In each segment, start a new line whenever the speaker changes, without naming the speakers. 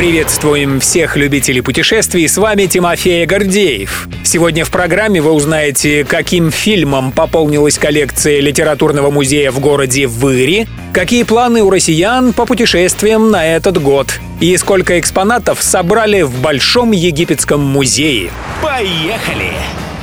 Приветствуем всех любителей путешествий, с вами Тимофей Гордеев. Сегодня в программе вы узнаете, каким фильмом пополнилась коллекция литературного музея в городе Выри, какие планы у россиян по путешествиям на этот год и сколько экспонатов собрали в Большом египетском музее.
Поехали!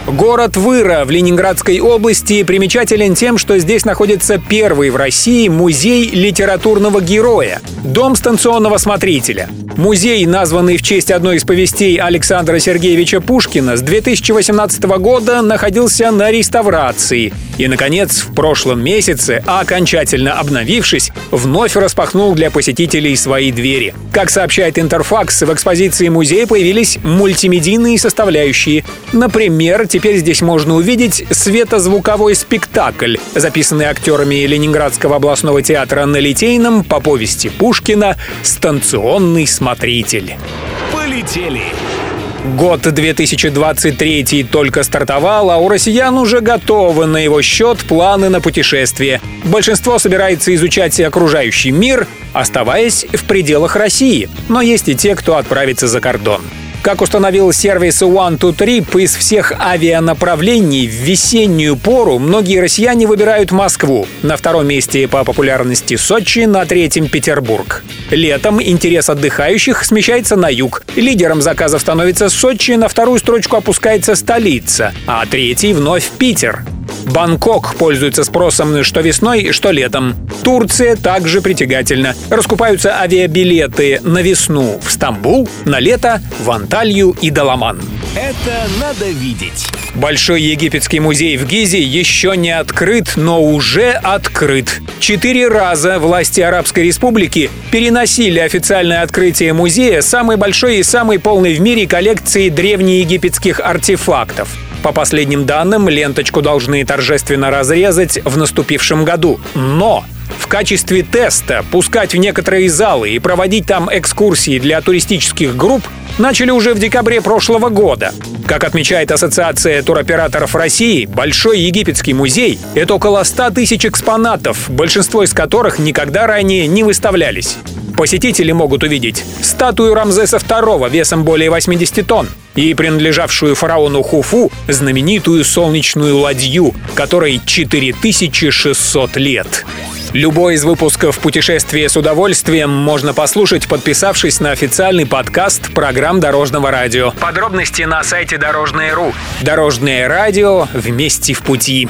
Город Выра в Ленинградской области примечателен тем, что здесь находится первый в России музей литературного героя – Дом станционного смотрителя. Музей, названный в честь одной из повестей Александра Сергеевича Пушкина, с 2018 года находился на реставрации. И, наконец, в прошлом месяце, окончательно обновившись, вновь распахнул для посетителей свои двери. Как сообщает Интерфакс, в экспозиции музея появились мультимедийные составляющие. Например, теперь здесь можно увидеть светозвуковой спектакль, записанный актерами Ленинградского областного театра на Литейном по повести Пушкина «Станционный смотритель».
Полетели!
Год 2023 только стартовал, а у россиян уже готовы на его счет планы на путешествие. Большинство собирается изучать окружающий мир, оставаясь в пределах России. Но есть и те, кто отправится за кордон. Как установил сервис One to Trip, из всех авианаправлений в весеннюю пору многие россияне выбирают Москву. На втором месте по популярности Сочи, на третьем Петербург. Летом интерес отдыхающих смещается на юг. Лидером заказов становится Сочи, на вторую строчку опускается столица, а третий вновь Питер. Бангкок пользуется спросом что весной, что летом. Турция также притягательна. Раскупаются авиабилеты на весну в Стамбул, на лето в Анталью и Даламан.
Это надо видеть.
Большой египетский музей в Гизе еще не открыт, но уже открыт. Четыре раза власти Арабской Республики переносили официальное открытие музея самой большой и самой полной в мире коллекции древнеегипетских артефактов. По последним данным, ленточку должны торжественно разрезать в наступившем году. Но в качестве теста пускать в некоторые залы и проводить там экскурсии для туристических групп начали уже в декабре прошлого года. Как отмечает Ассоциация туроператоров России, Большой египетский музей — это около 100 тысяч экспонатов, большинство из которых никогда ранее не выставлялись. Посетители могут увидеть статую Рамзеса II весом более 80 тонн и принадлежавшую фараону Хуфу знаменитую солнечную ладью, которой 4600 лет. Любой из выпусков «Путешествие с удовольствием» можно послушать, подписавшись на официальный подкаст программ Дорожного радио. Подробности на сайте Дорожное.ру. Дорожное радио вместе в пути.